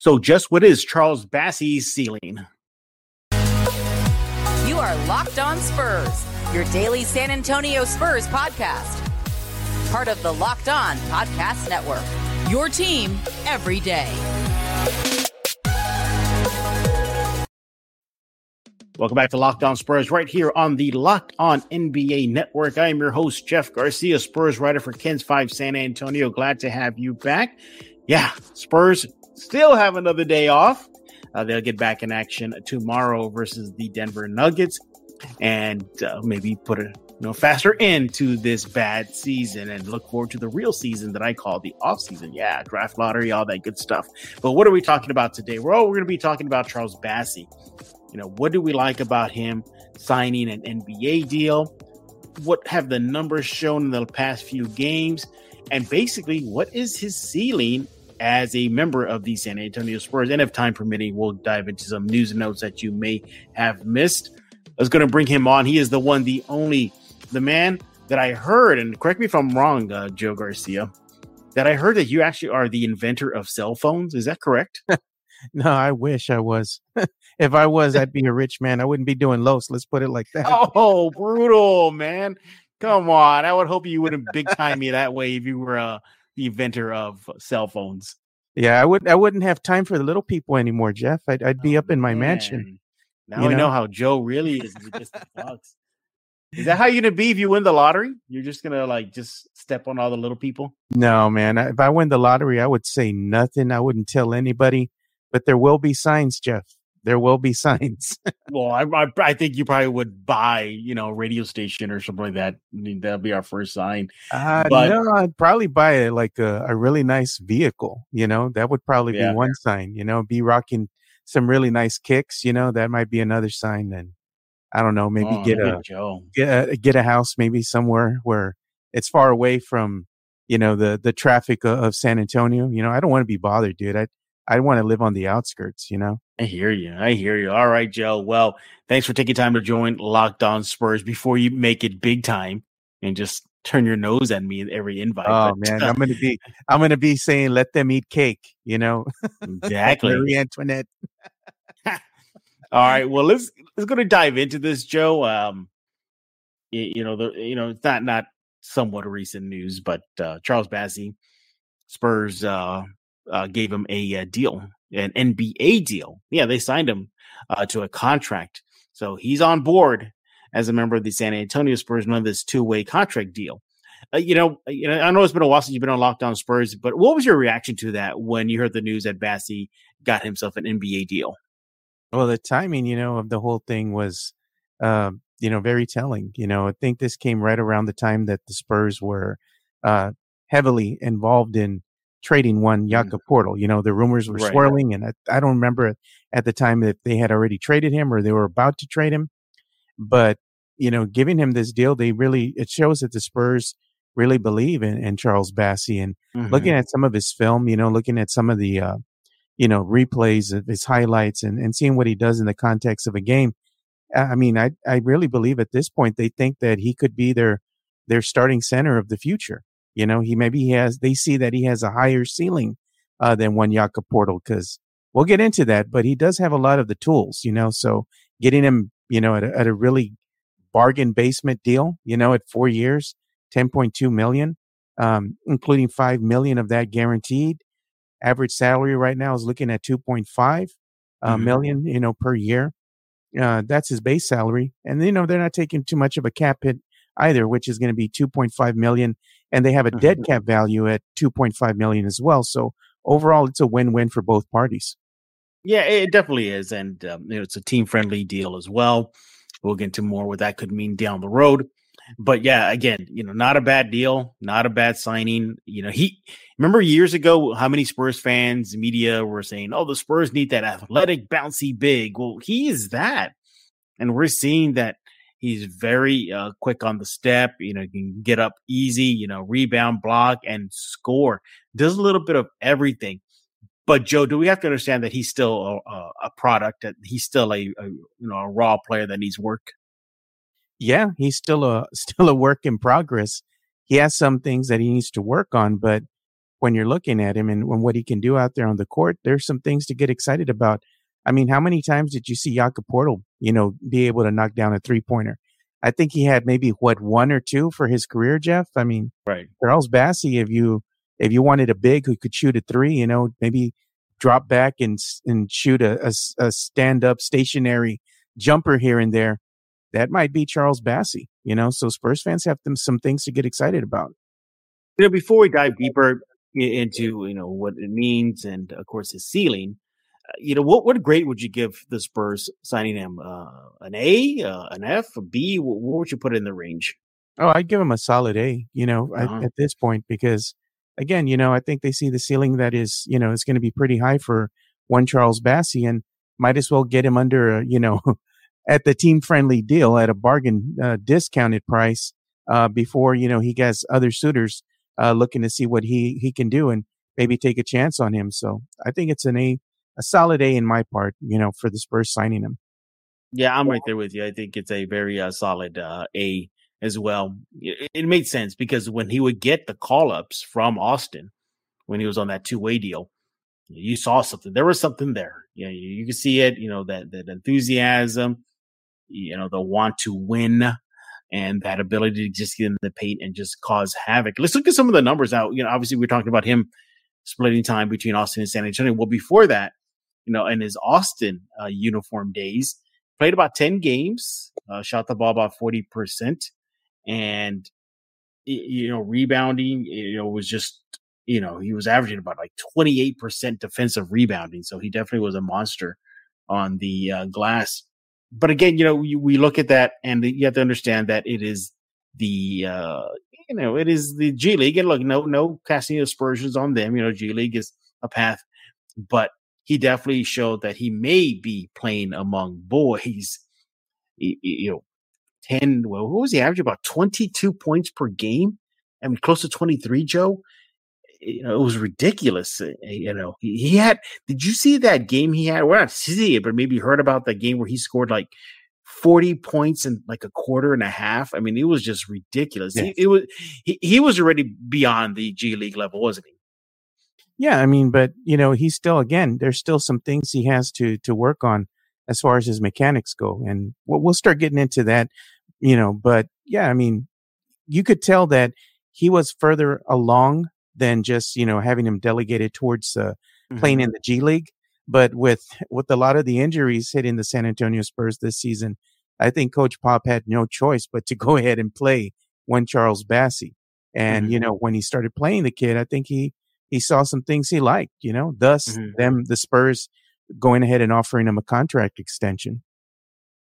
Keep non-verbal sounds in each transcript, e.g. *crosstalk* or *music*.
So, just what is Charles Bassey's ceiling? You are Locked On Spurs, your daily San Antonio Spurs podcast. Part of the Locked On Podcast Network. Your team every day. Welcome back to Locked On Spurs, right here on the Locked On NBA Network. I am your host, Jeff Garcia, Spurs writer for KENS 5 San Antonio. Glad to have you back. Yeah, Spurs still have another day off. Uh, they'll get back in action tomorrow versus the Denver Nuggets and uh, maybe put a you know faster end to this bad season and look forward to the real season that I call the off season. Yeah, draft lottery, all that good stuff. But what are we talking about today? Well, we're going to be talking about Charles Bassey. You know, what do we like about him signing an NBA deal? What have the numbers shown in the past few games? And basically, what is his ceiling as a member of the San Antonio Spurs? And if time permitting, we'll dive into some news and notes that you may have missed. I was going to bring him on. He is the one, the only, the man that I heard, and correct me if I'm wrong, uh, Joe Garcia, that I heard that you actually are the inventor of cell phones. Is that correct? *laughs* No, I wish I was. *laughs* if I was, I'd be a rich man. I wouldn't be doing Los. Let's put it like that. *laughs* Oh, brutal, man. Come on. I would hope you wouldn't big time me that way if you were uh, the inventor of cell phones. Yeah, I would. I wouldn't have time for the little people anymore, Jeff. I'd, I'd be Oh, up in my man. mansion. Now You I know know? how Joe really is. just. Is that how you're gonna be if you win the lottery? You're just gonna like just step on all the little people? No, man. If I win the lottery, I would say nothing. I wouldn't tell anybody. But there will be signs, Jeff. There will be signs. *laughs* Well, I, I I think you probably would buy, you know, a radio station or something like that. I mean, that'll be our first sign. Uh, But- no, I'd probably buy a, like a, a really nice vehicle. You know, that would probably Yeah. be one sign. You know, be rocking some really nice kicks. You know, that might be another sign. Then I don't know. Maybe Oh, get a Joe. get a get a house maybe somewhere where it's far away from you know the the traffic of, of San Antonio. You know, I don't want to be bothered, dude. I I want to live on the outskirts. You know. I hear you. I hear you. All right, Joe. Well, thanks for taking time to join Locked On Spurs before you make it big time and just turn your nose at me at every invite. Oh But, man, uh, I'm gonna be I'm gonna be saying let them eat cake. You know, like *laughs* exactly. Marie Antoinette. *laughs* All right. Well, let's let's go to dive into this, Joe. Um, y- you know the you know it's not not somewhat recent news, but uh, Charles Bassey, Spurs uh, uh, gave him a, uh deal, an NBA deal. Yeah, they signed him uh, to a contract, so he's on board as a member of the San Antonio Spurs under this two way contract deal. Uh, you know, you know, I know it's been a while since you've been on Locked On Spurs, but what was your reaction to that when you heard the news that Bassey got himself an NBA deal? Well, the timing, you know, of the whole thing was, uh, you know, very telling. You know, I think this came right around the time that the Spurs were uh, heavily involved in trading one Jakob Poeltl. You know, the rumors were Mm. Right. swirling, and I, I don't remember at the time that they had already traded him or they were about to trade him. But you know, giving him this deal, they really it shows that the Spurs really believe in, in Charles Bassey and Mm-hmm. looking at some of his film, you know, looking at some of the, uh, you know, replays of his highlights and, and seeing what he does in the context of a game. I I mean, I, I really believe at this point, they think that he could be their, their starting center of the future. You know, he maybe he has, they see that he has a higher ceiling, uh, than one Jakob Poeltl because we'll get into that, but he does have a lot of the tools, you know, so getting him, you know, at a, at a really bargain basement deal, you know, at four years, 10.2 million, um, including 5 million of that guaranteed. Average salary right now is looking at 2.5 uh, Mhm. million, you know, per year. Uh, that's his base salary. And, you know, they're not taking too much of a cap hit either, which is going to be 2.5 million. And they have a dead Mhm. cap value at 2.5 million as well. So overall, it's a win-win for both parties. Yeah, it definitely is, and um, you know, it's a team friendly deal as well. We'll get into more what that could mean down the road. But yeah, again, you know, not a bad deal, not a bad signing. You know, he remember years ago how many Spurs fans, media were saying, "Oh, the Spurs need that athletic, bouncy big." Well, he is that, and we're seeing that he's very uh, quick on the step. You know, can get up easy. You know, rebound, block, and score. Does a little bit of everything. But Joe, do we have to understand that he's still a, a, product? That he's still a, a you know a raw player that needs work. yeah, he's still a *laughs* still a work in progress. He has some things that he needs to work on, but when you're looking at him and, and what he can do out there on the court, there's some things to get excited about. I mean, how many times did you see Jakob Poeltl, you know, be able to knock down a three pointer? I think he had maybe what one or two for his career, Jeff. I mean, right. Charles Bassey, if you if you wanted a big who could shoot a three, you know, maybe drop back and and shoot a, a, a stand up stationary jumper here and there, that might be Charles Bassey. You know, so Spurs fans have them some things to get excited about. You know, before we dive deeper into you know what it means and of course his ceiling, you know what what grade would you give the Spurs signing him? Uh, an A, uh, an F, a B? What, what, would you put in the range? Oh, I'd give him a solid A. You know, uh-huh. at, at this point because again, you know, I think they see the ceiling that is, you know, is going to be pretty high for one Charles Bassey and might as well get him under, a, you know, *laughs* at the team friendly deal at a bargain uh, discounted price uh, before, you know, he gets other suitors uh, looking to see what he, he can do and maybe take a chance on him. So I think it's an A, a solid A in my part, you know, for the Spurs signing him. Yeah, I'm right there with you. I think it's a very uh, solid uh, A as well. It, it made sense because when he would get the call ups from Austin when he was on that two way deal, you saw something. There was something there. You know, you, you can see it, you know, that, that enthusiasm, you know, the want to win and that ability to just get in the paint and just cause havoc. Let's look at some of the numbers out. You know, obviously we're talking about him splitting time between Austin and San Antonio. Well, before that, you know, in his Austin uh, uniform days, played about 10 games, uh, shot the ball about 40% and you know rebounding you know was just you know he was averaging about like 28% defensive rebounding. So he definitely was a monster on the uh, glass. But again you know we, we, look at that and you have to understand that it is the uh you know it is the g league. And look no no casting aspersions on them. You know g league is a path. But he definitely showed that he may be playing among boys you know 10, well, what was he averaging? About 22 points per game? I mean, close to 23, Joe. You know, it was ridiculous. Eh, eh, you know, he, he had, did you see that game he had? Well, not see it, but maybe heard about that game where he scored like 40 points in like a quarter and a half. I mean, it was just ridiculous. Yes. He, it was, he, he was already beyond the G League level, wasn't he? Yeah, I mean, but you know, he's still again. There's still some things he has to to work on as far as his mechanics go, and we'll, we'll start getting into that you know, but yeah, I mean, you could tell that he was further along than just, you know, having him delegated towards uh, mm-hmm. playing in the G League. But with, with a lot of the injuries hitting the San Antonio Spurs this season, I think Coach Pop had no choice but to *laughs* go ahead and play one Charles Bassey. And, mm-hmm. you know, when he started playing the kid, I think he, he saw some things he liked, you know, thus mm-hmm. them, the Spurs going ahead and offering him a contract extension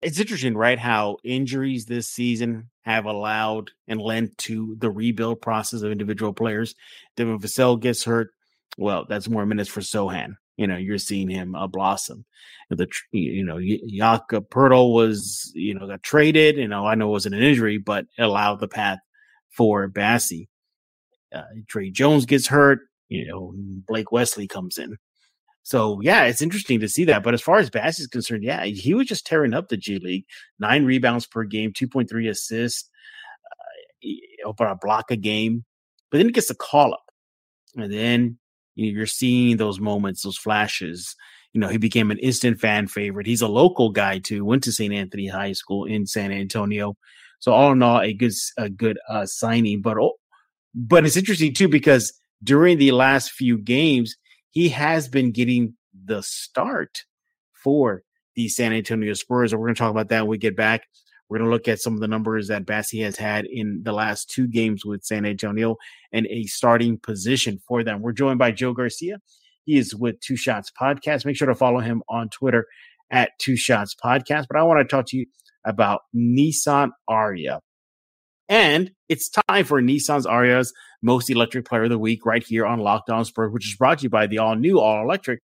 it's interesting, right? How injuries this season have allowed and lent to the rebuild process of individual players. Devin Vassell gets hurt. Well, that's more minutes for Sochan. You know, you're seeing him uh, blossom. The you know Jakob Poeltl was you know got traded. You know, I know it wasn't an injury, but it allowed the path for Bassey. Uh, Tre Jones gets hurt. You know, Blake Wesley comes in. So yeah, it's interesting to see that. But as far as Bass is concerned, yeah, he was just tearing up the G League. Nine rebounds per game, two point three assists, uh, about a block a game. But then he gets a call up, and then you know, you're seeing those moments, those flashes. You know, he became an instant fan favorite. He's a local guy too. Went to St. Anthony High School in San Antonio. So all in all, a good a good uh, signing. But oh, but it's interesting too because during the last few games he has been getting the start for the San Antonio Spurs. And we're going to talk about that when we get back. We're going to look at some of the numbers that Bassey has had in the last two games with San Antonio and a starting position for them. We're joined by Joe Garcia. He is with Two Shots Podcast. Make sure to follow him on Twitter at Two Shots Podcast. But I want to talk to you about Nissan Ariya. And it's time for Nissan's Ariya's most electric player of the week right here on Spurs, which is brought to you by the all new, all electric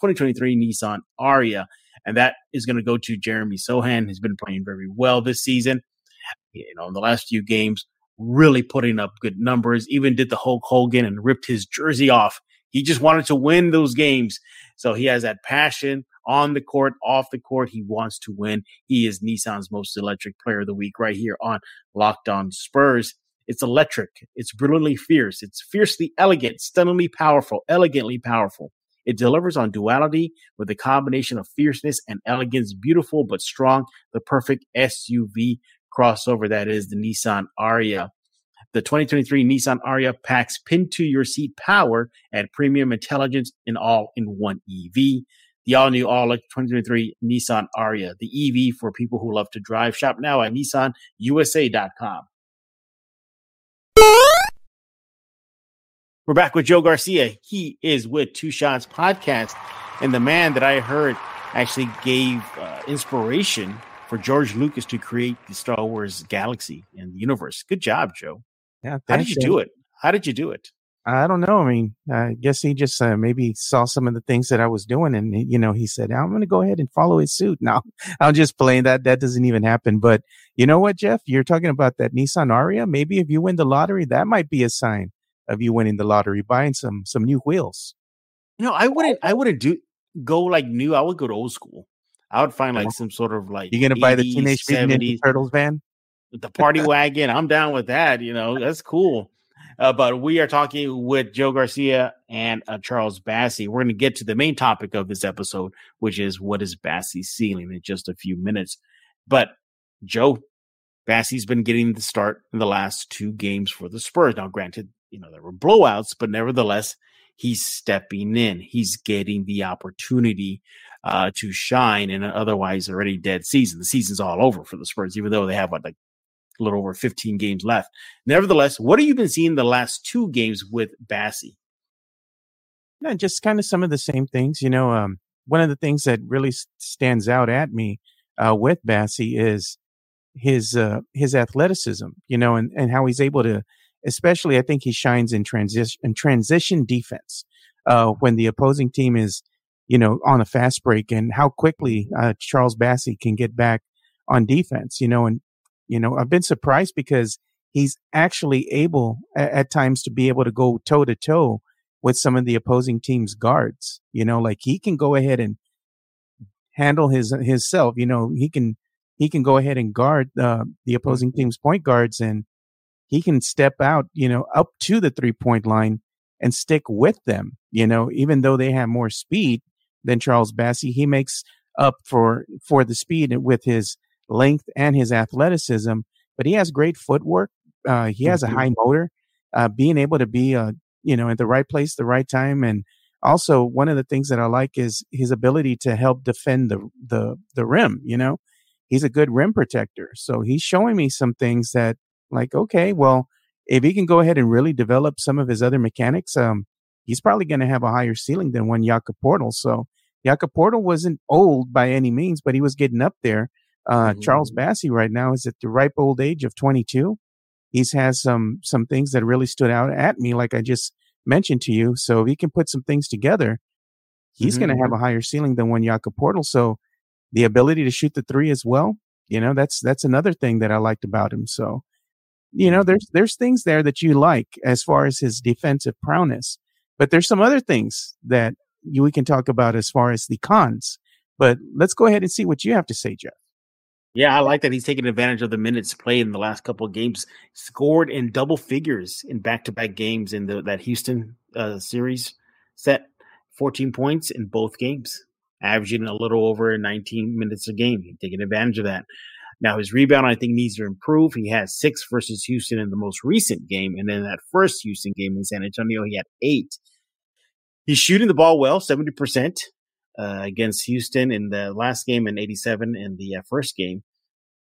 2023 Nissan Ariya. And that is going to go to Jeremy Sochan, who's been playing very well this season. You know, in the last few games, really putting up good numbers, even did the Hulk Hogan and ripped his jersey off. He just wanted to win those games. So he has that passion on the court, off the court. He wants to win. He is Nissan's most electric player of the week right here on Locked On Spurs. It's electric. It's brilliantly fierce. It's fiercely elegant, stunningly powerful, elegantly powerful. It delivers on duality with a combination of fierceness and elegance, beautiful but strong, the perfect SUV crossover that is the Nissan Ariya. The 2023 Nissan Ariya packs pin to your seat power and premium intelligence in all in one EV. The all new all electric 2023 Nissan Ariya, the EV for people who love to drive. Shop now at nissanusa.com. We're back with Joe Garcia. He is with Two Shots Podcast, and the man that I heard actually gave uh, inspiration for George Lucas to create the Star Wars galaxy and universe. Good job, Joe. Yeah. How did you do it? How did you do it? I don't know. I mean, I guess he just uh, maybe saw some of the things that I was doing, and you know, he said, "I'm going to go ahead and follow his suit." *laughs* Now, I'm just playing that. That doesn't even happen. But you know what, Jeff? You're talking about that Nissan Ariya. Maybe if you win the lottery, that might be a sign of you winning the lottery, buying some some new wheels. No, I wouldn't. I wouldn't do go like new. I would go to old school. I would find like some sort of like you're gonna 80s, buy the Teenage Mutant Ninja Turtles van, the party wagon. I'm down with that. You know, that's cool. Uh, but we are talking with Joe Garcia and uh, Charles Bassey. We're going to get to the main topic of this episode, which is what is Bassey's ceiling in just a few minutes. But Joe, Bassey's been getting the start in the last two games for the Spurs. Now, granted, you know, there were blowouts, but nevertheless, he's stepping in. He's getting the opportunity uh, to shine in an otherwise already dead season. The season's all over for the Spurs, even though they have what, like a little over 15 games left. Nevertheless, what have you been seeing the last two games with Bassey? Yeah, just kind of some of the same things. You know, um, one of the things that really stands out at me uh, with Bassey is his uh, his athleticism. You know, and and how he's able to, especially I think he shines in transition in transition defense uh, when the opposing team is, you know, on a fast break, and how quickly uh, Charles Bassey can get back on defense. You know, and you know, I've been surprised because he's actually able at, at times to be able to go toe to toe with some of the opposing team's guards. You know, like he can go ahead and handle his his self. You know, he can he can go ahead and guard uh, the opposing mm-hmm. team's point guards, and he can step out. You know, up to the three point line and stick with them. You know, even though they have more speed than Charles Bassey, he makes up for for the speed with his length and his athleticism, but he has great footwork. Uh, he has mm-hmm. a high motor, uh, being able to be, uh, you know, at the right place, the right time. And also one of the things that I like is his ability to help defend the, the, the rim, you know, he's a good rim protector. So he's showing me some things that like, okay, well, if he can go ahead and really develop some of his other mechanics, um, he's probably going to have a higher ceiling than one Jakob Poeltl. So Jakob Poeltl wasn't old by any means, but he was getting up there. Uh, mm-hmm. Charles Bassey right now is at the ripe old age of 22. He's has some some things that really stood out at me, like I just mentioned to you. So if he can put some things together, he's mm-hmm. going to have a higher ceiling than one Jakob Poeltl. So the ability to shoot the three as well, you know, that's that's another thing that I liked about him. So you know, there's there's things there that you like as far as his defensive prowess, but there's some other things that you, we can talk about as far as the cons. But let's go ahead and see what you have to say, Jeff. Yeah, I like that he's taking advantage of the minutes played in the last couple of games. Scored in double figures in back-to-back games in the that Houston uh, series. Set 14 points in both games, averaging a little over 19 minutes a game. Taking advantage of that. Now his rebound, I think, needs to improve. He has six versus Houston in the most recent game, and then that first Houston game in San Antonio, he had eight. He's shooting the ball well, 70% uh, against Houston in the last game and 87 in the uh, first game.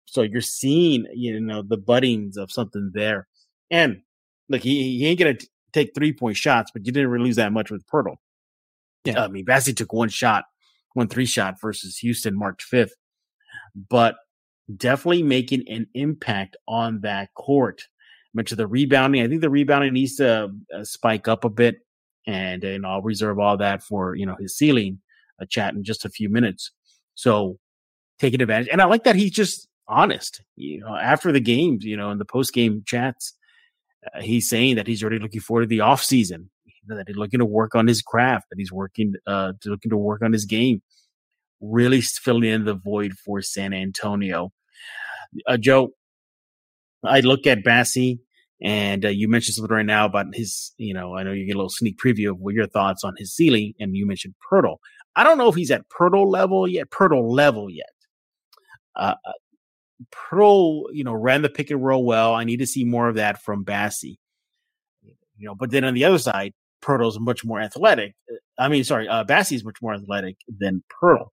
So you're seeing, you know, the buddings of something there. And look, he, he ain't going to take three point shots, but you didn't really lose that much with Poeltl. Yeah. I mean, Bassey took one shot, one three shot versus Houston marked fifth, but definitely making an impact on that court. I mentioned the rebounding. I think the rebounding needs to uh, spike up a bit and, and I'll reserve all that for, you know, his ceiling a chat in just a few minutes. So taking advantage. And I like that he's just honest, you know, after the games, you know, in the post game chats, uh, he's saying that he's already looking forward to the off season, that he's looking to work on his craft, that he's working, uh, looking to work on his game, really filling in the void for San Antonio. Uh, Joe, I look at Bassey And uh, you mentioned something right now about his, you know, I know you get a little sneak preview of what your thoughts on his ceiling, and you mentioned Poeltl. I don't know if he's at Poeltl level yet, Poeltl level yet. Uh, uh you know, ran the pick and roll well. I need to see more of that from Bassey. You know, but then on the other side, Poeltl's much more athletic. I mean, sorry, uh, Bassey's much more athletic than Poeltl.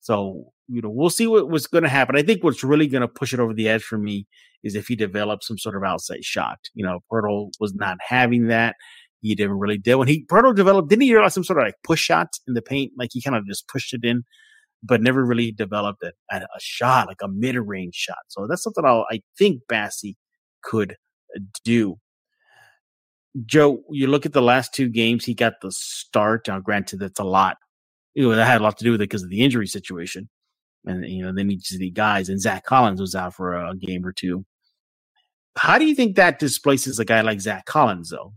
So, you know, we'll see what, what's going to happen. I think what's really going to push it over the edge for me is if he develops some sort of outside shot. You know, Poeltl was not having that. He didn't really do when he Poeltl developed. Didn't he realize some sort of like push shot in the paint? Like he kind of just pushed it in, but never really developed a, a, a shot, like a mid range shot. So that's something I'll, I think Bassey could uh, do. Joe, you look at the last two games, he got the start. Now, granted, that's a lot. You know, that had a lot to do with it because of the injury situation. And, you know, need to see guys. And Zach Collins was out for a game or two. How do you think that displaces a guy like Zach Collins, though?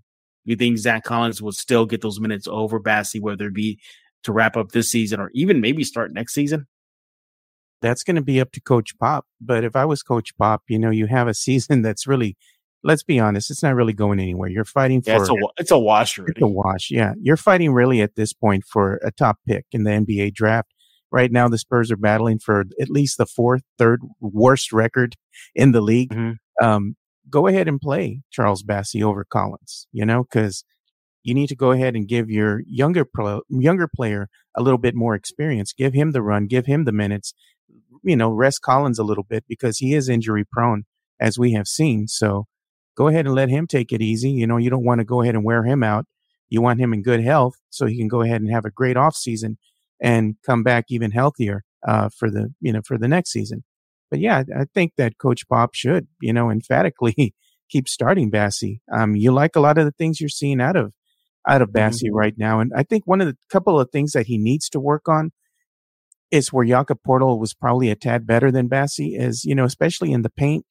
You think Zach Collins will still get those minutes over Bassey, whether it be to wrap up this season or even maybe start next season? That's going to be up to Coach Pop. But if I was Coach Pop, you know, you have a *laughs* season that's really let's be honest, it's not really going anywhere. You're fighting for yeah, it's a it's a wash. Already. It's a wash. Yeah, you're fighting really at this point for a top pick in the NBA draft. Right now, the Spurs are battling for at least the fourth, third worst record in the league. Mm-hmm. Um, go ahead and play Charles Bassey over Collins. You know, because you need to go ahead and give your younger pro, younger player a little bit more experience. Give him the run. Give him the minutes. You know, rest Collins a little bit because he is injury prone, as we have seen. So go ahead and let him take it easy. You know, you don't want to go ahead and wear him out. You want him in good health so he can go ahead and have a great off season and come back even healthier uh, for the you know for the next season. But yeah, I think that Coach Pop should you know emphatically *laughs* keep starting Bassey. Um, you like a lot of the things you're seeing out of out of Bassey mm-hmm. right now, and I think one of the couple of things that he needs to work on is where Jakob Poeltl was probably a tad better than Bassey is you know especially in the paint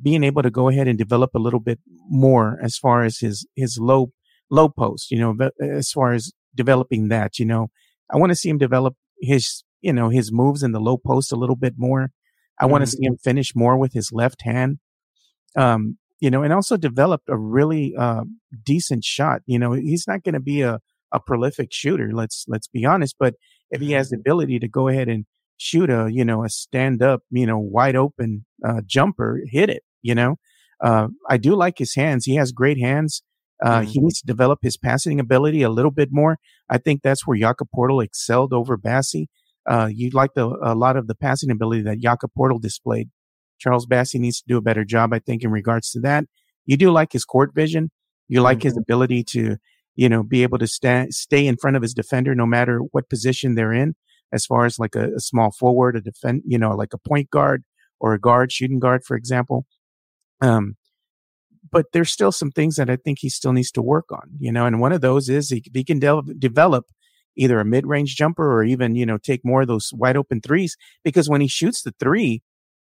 being able to go ahead and develop a little bit more as far as his his low low post, you know, as far as developing that, you know, I want to see him develop his you know his moves in the low post a little bit more. I mm-hmm. want to see him finish more with his left hand, um, you know, and also develop a really uh, decent shot. You know, he's not going to be a a prolific shooter. Let's let's be honest, but if he has the ability to go ahead and shoot a you know a stand up you know wide open uh, jumper, hit it. You know, uh, I do like his hands. He has great hands. Uh, mm-hmm. He needs to develop his passing ability a little bit more. I think that's where Jakob Poeltl excelled over Bassey. Uh, you like the, a lot of the passing ability that Jakob Poeltl displayed. Charles Bassey needs to do a better job, I think, in regards to that. You do like his court vision. You like mm-hmm. his ability to, you know, be able to sta- stay in front of his defender no matter what position they're in, as far as like a, a small forward, a defend, you know, like a point guard or a guard, shooting guard, for example. Um, but there's still some things that I think he still needs to work on, you know, and one of those is he, he can de- develop either a mid-range jumper or even, you know, take more of those wide open threes because when he shoots the three,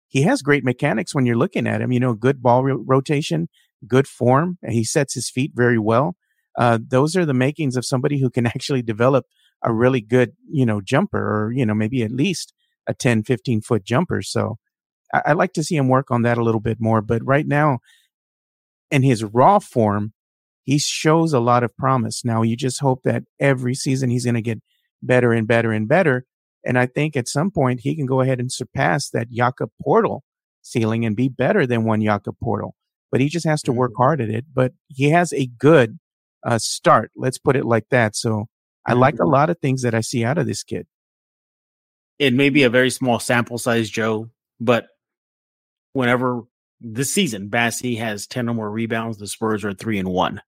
he has great mechanics when you're looking at him, you know, good ball ro- rotation, good form. He sets his feet very well. Uh, those are the makings of somebody who can *laughs* actually develop a really good, you know, jumper or, you know, maybe at least a 10, 15 foot jumper. So I, I like to see him work on that a little bit more. But right now, in his raw form, he shows a lot of promise. Now you just hope that every season he's going to get better and better and better. And I think at some point he can go ahead and surpass that Jakob Poeltl ceiling and be better than one Jakob Poeltl. But he just has to work mm-hmm. hard at it. But he has a good uh, start. Let's put it like that. So I like a mm-hmm. lot of things that I see out of this kid. It may be a very small sample size, Joe, but whenever this season Bassey has 10 or more rebounds, the Spurs are three and one.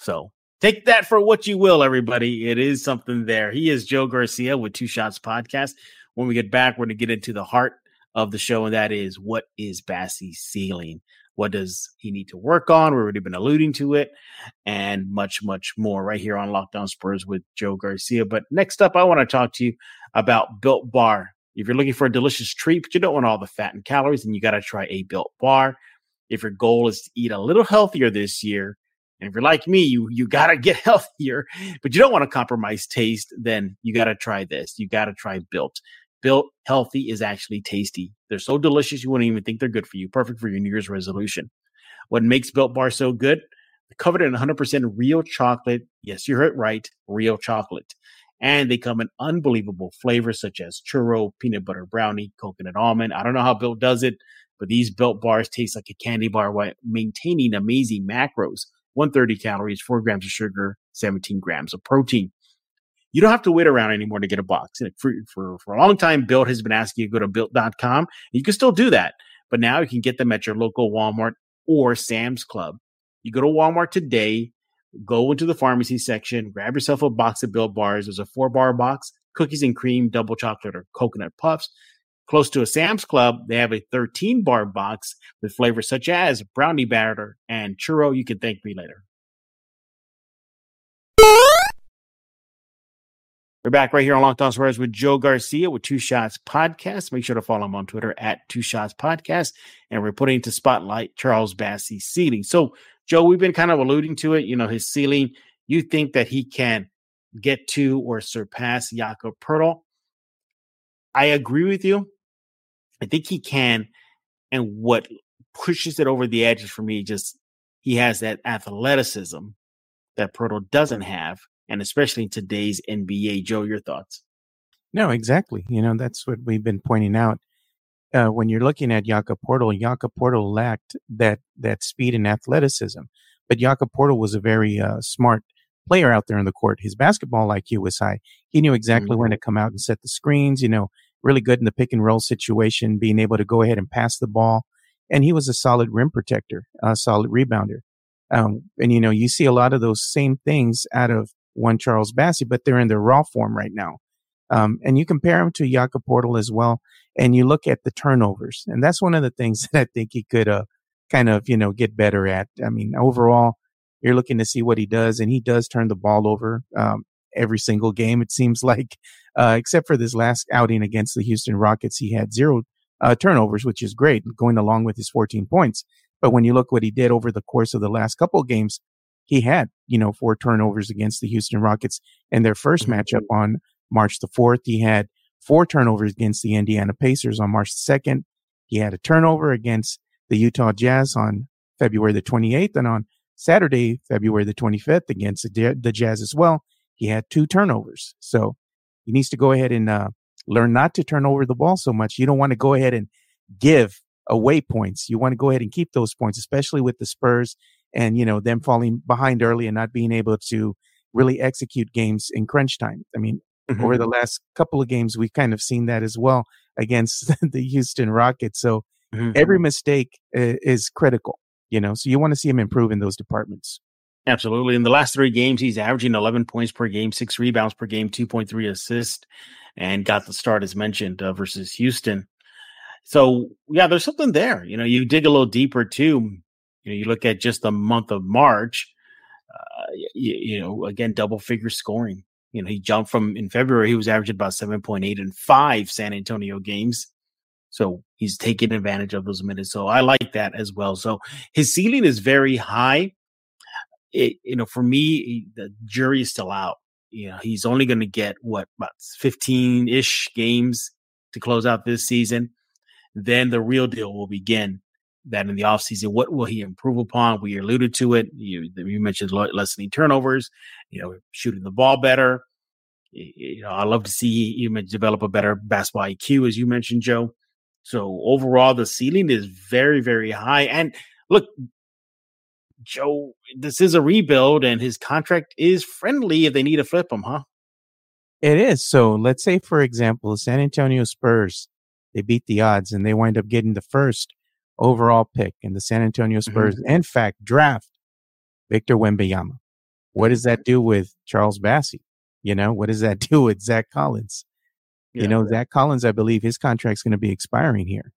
So take that for what you will, everybody. It is something there. He is Joe Garcia with Two Shots Podcast. When we get back, we're going to get into the heart of the show, and that is what is Bassey's ceiling? What does he need to work on? We've already been alluding to it, and much, much more right here on Locked On Spurs with Joe Garcia. But next up, I want to talk to you about Built Bar. If you're looking for a delicious treat, but you don't want all the fat and calories, then you got to try a built bar. If your goal is to eat a little healthier this year, and if you're like me, you you got to get *laughs* healthier, but you don't want to compromise taste, then you got to try this. You got to try built. Built healthy is actually tasty. They're so delicious you wouldn't even think they're good for you. Perfect for your New Year's resolution. What makes Built Bar so good? Covered in 100% real chocolate. Yes, you heard right, real chocolate. And they come in unbelievable flavors such as churro, peanut butter brownie, coconut almond. I don't know how Built does it, but these Built bars taste like a candy bar while maintaining amazing macros 130 calories, 4 grams of sugar, 17 grams of protein. You don't have to wait around anymore to get a box. For, for, for a long time, Built has been asking you to go to built.com. You can still do that, but now you can get them at your local Walmart or Sam's Club. You go to Walmart today, go into the pharmacy section, grab yourself a box of Built bars. There's a four bar box, cookies and cream, double chocolate or coconut puffs. Close to a Sam's Club, they have a 13 bar box with flavors such as brownie batter and churro. You can thank me later. We're back right here on Locked On Spurs with Joe Garcia with Two Shots Podcast. Make sure to follow him on Twitter at Two Shots Podcast. And we're putting to spotlight Charles Bassey's ceiling. So, Joe, we've been kind of alluding to it. You know, his ceiling. You think that he can get to or surpass Jakob Poeltl? I agree with you. I think he can. And what pushes it over the edges for me, just he has that athleticism that Poeltl doesn't have and especially in today's NBA. Joe, your thoughts? No, exactly. You know, that's what we've been pointing out. Uh, when you're looking at Jakob Poeltl, Jakob Poeltl lacked that that speed and athleticism, but Jakob Poeltl was a very uh, smart player out there in the court. His basketball IQ was high. He knew exactly mm-hmm. when to come out and set the screens. You know, really good in the pick and roll situation, being able to go ahead and pass the ball. And he was a solid rim protector, a solid rebounder. Um, and you know, you see a lot of those same things out of one Charles Bassey, but they're in their raw form right now. Um, and you compare him to Jakob Poeltl as well, and you look at the turnovers, and that's one of the things *laughs* that I think he could uh, kind of you know get better at. I mean, overall, you're looking to see what he does, and he does turn the ball over um, every single game. It seems like, *laughs* uh, except for this last outing against the Houston Rockets, he had zero uh, turnovers, which is great, going along with his 14 points. But when you look what he did over the course of the last couple of games, he had, you know, four turnovers against the Houston Rockets in their 1st mm-hmm. matchup on March the 4th. He had four turnovers against the Indiana Pacers on March the 2nd. He had a turnover against the Utah Jazz on February the 28th. And on Saturday, February the 25th, against the, the Jazz as well, he had two turnovers. So he needs to go ahead and uh, learn not to turn over the ball so much. You don't want to go ahead and give away points. You want to go ahead and keep those points, especially with the Spurs and you know them falling behind early and not being able to really execute games in crunch time. I mean, mm-hmm. over the last couple of games, we've kind of seen that as well against *laughs* the Houston Rockets. So mm-hmm. every mistake is critical, you know. So you want to see him improve in those departments. Absolutely. In the last three games, he's averaging 11 points per game, six rebounds per game, 2.3 assists, and got the start as mentioned uh, versus Houston. So yeah, there's something there. You know, you dig a little deeper too. You know, you look at just the month of March, uh, you, you, know, again, double figure scoring. You know, he jumped from in February, he was averaging about 7.8 in five San Antonio games. So he's taking advantage of those minutes. So I like that as well. So his ceiling is very high. It, you know, for me, the jury is still out. You know, he's only going to get what about 15 ish games to close out this season. Then the real deal will begin that in the offseason? What will he improve upon? We alluded to it. You, you mentioned lessening turnovers, you know, shooting the ball better. You know, I love to see him develop a better basketball IQ, as you mentioned, Joe. So overall, the ceiling is very, very high. And look, Joe, this is a rebuild, and his contract is friendly if they need to flip him, huh? It is. So let's say, for example, San Antonio Spurs, they beat the odds and they wind up getting the first overall pick in the San Antonio Spurs, mm-hmm. in fact, draft Victor Wembanyama. What does that do with Charles Bassey? You know, what does that *laughs* do with Zach Collins? Yeah, you know, right. Zach Collins, I believe his contract's going to be expiring here.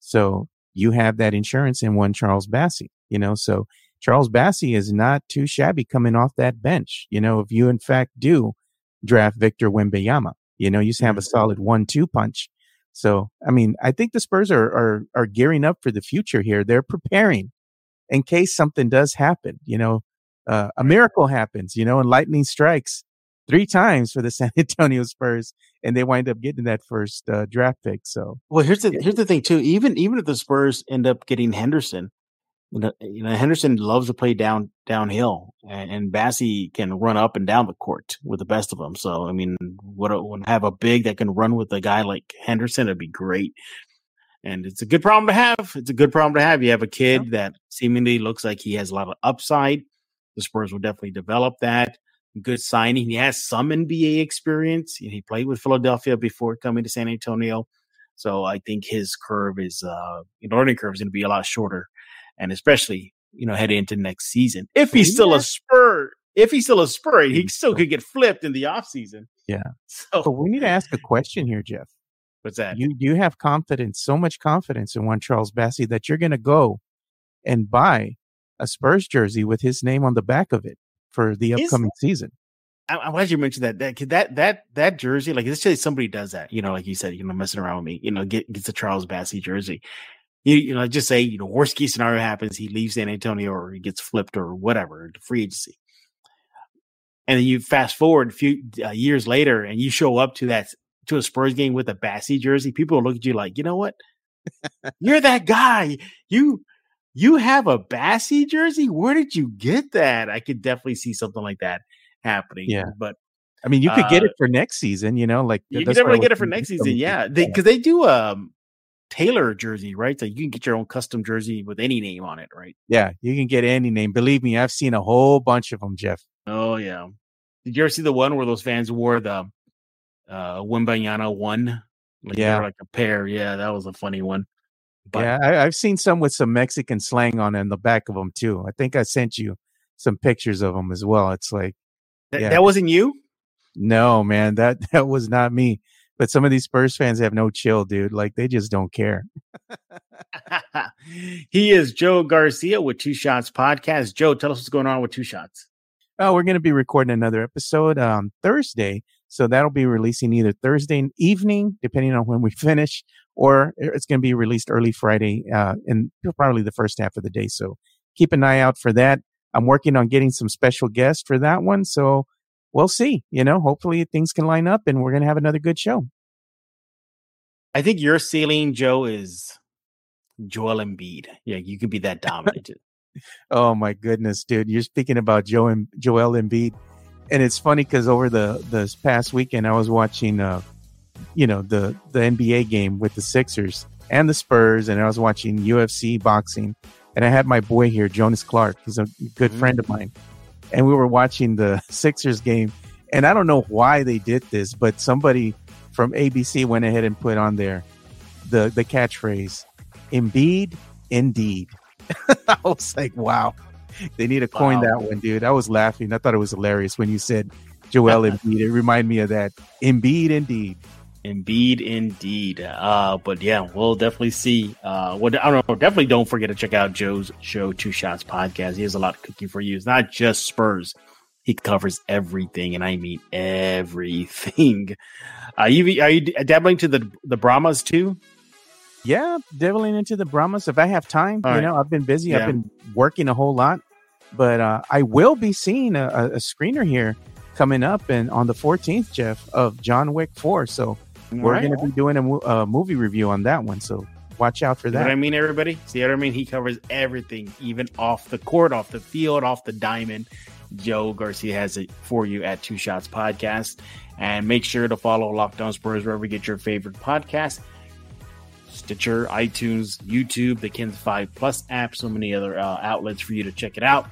So you have that insurance in one Charles Bassey, you know, so Charles Bassey is not too shabby coming off that bench. You know, if you in fact do draft Victor Wembanyama, you know, you just have a mm-hmm. solid one, two punch so, I mean, I think the Spurs are, are, are gearing up for the future here. They're preparing in case something does happen. You know, uh, a miracle happens, you know, and lightning strikes three times for the *laughs* San Antonio Spurs, and they wind up getting that first uh, draft pick. So, well, here's the yeah. here's the thing too. Even even if the Spurs end up getting Henderson, you know, Henderson loves to play down downhill, and, and Bassey can run up and down the court with the best of them. So, I mean, what would have a big that can run with a guy like Henderson? It'd be great. And it's a good problem to have. It's a good problem to have. You have a kid yeah. that seemingly looks like he has a lot of upside. The Spurs will definitely develop that. Good signing. He has some NBA experience. He played with Philadelphia before coming to San Antonio. So I think his curve is, uh, learning curve is going to be a lot shorter and especially you know heading into next season. If he's still a Spur, if he's still a Spur, he still could get flipped in the offseason. Yeah. *laughs* So but we need to ask a question here, Jeff. What's that? You you have confidence, so much confidence in one Charles Bassey that you're going to go and buy a Spurs jersey with his name on the back of it for the upcoming Is, season. I'm glad you mentioned that. That that that that jersey, like let's say somebody does that, you know, like you said, you know, messing around with me, you know, get gets a Charles Bassey jersey you, you know, just say, you know, worst case scenario happens, he leaves San Antonio or he gets flipped or whatever, the free agency. And then you fast forward a few uh, years later and you show up to that, to a Spurs game with a Bassey jersey. People will look at you like, you know what? You're that guy. You, you have a Bassey jersey? Where did you get that? I could definitely see something like that happening. Yeah. But I mean, you could uh, get it for next season, you know, like you can definitely get it for next season. Yeah. They, cause they do, um, Taylor jersey, right? So you can get your own custom jersey with any name on it, right? Yeah, you can get any name. Believe me, I've seen a whole bunch of them, Jeff. Oh yeah. Did you ever see the one where those fans wore the uh Wembanyama one? Like yeah, like a pair. Yeah, that was a funny one. But, yeah, I, have seen some with some Mexican slang on in the back of them too. I think I sent you some pictures of them as well. It's like th- yeah. that wasn't you. No, man, that *laughs* that was not me. But some of these Spurs fans have no chill, dude. Like they just don't care. *laughs* he is Joe Garcia with Two Shots Podcast. Joe, tell us what's going on with Two Shots. Oh, we're going to be recording another episode on Thursday. So that'll be releasing either Thursday evening, depending on when we *laughs* finish, or it's going to be released early Friday uh, in probably the first half of the day. So keep an eye out for that. I'm working on getting some special guests for that one. So we'll see. You know, hopefully things can line up and we're going to have another good show. I think your ceiling, Joe, is Joel Embiid. Yeah, you can be that dominant. oh my goodness, dude! You're speaking about Joe and Joel Embiid, and it's funny because over the this past weekend I was watching, uh, you know, the the NBA game with the Sixers and the Spurs, and I was watching UFC boxing, and I had my boy here, Jonas Clark. He's a good mm-hmm. friend of mine and we were watching the *laughs* Sixers game. And I don't know why they did this, but somebody from ABC went ahead and put on there the the catchphrase Embiid indeed. *laughs* I was like, wow. They need to coin wow. that one, dude. I was laughing. I thought it was hilarious when you said Joel *laughs* Embiid. It reminded me of that. Embiid indeed. Indeed, indeed. Uh, but yeah, we'll definitely see. Uh, well, I don't know. Definitely don't forget to check out Joe's show, Two Shots Podcast. He has a lot of cooking for you. It's not just Spurs. He covers everything, and I mean everything. *laughs* Uh, you are you dabbling to the the Brahmas too? Yeah, dabbling into the Brahmas if I have time. All you right. know, I've been busy. Yeah. I've been working a whole lot, but uh, I will be seeing a, a screener here coming up and on the 14th, Jeff, of John Wick 4. So we're right. going to be doing a, a, movie review on that one, so watch out for that. what I mean, everybody? See what I mean? He covers everything, even off the court, off the field, off the diamond. Joe Garcia has it for you at Two Shots Podcast. And make sure to follow Locked On Spurs wherever you get your favorite podcast. Stitcher, iTunes, YouTube, the KENS 5 Plus app, so many other uh, outlets for you to check it out.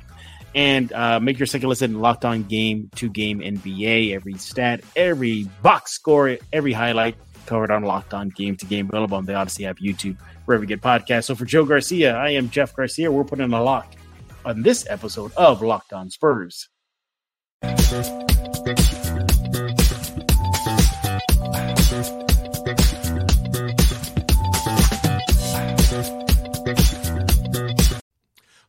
And uh, make your second listen locked on game to game NBA. Every stat, every box score, every highlight covered on Locked On Game to Game, available on the Audacy app, YouTube, wherever you get podcasts. So for Joe Garcia, I am Jeff Garcia. We're putting a lock on this episode of Locked On Spurs.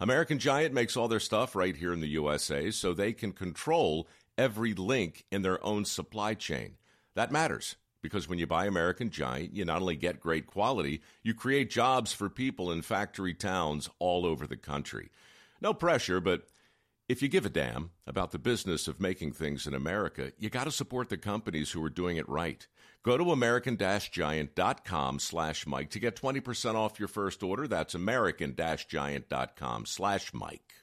American Giant makes all their stuff right here in the USA so they can control every link in their own supply chain. That matters because when you buy American Giant, you not only get great quality, you create jobs for people in factory towns all over the country. No pressure, but if you give a damn about the business of making things in America, you got to support the companies who are doing it right. Go to american-giant.com slash Mike to get 20% off your first order. That's american-giant.com slash Mike.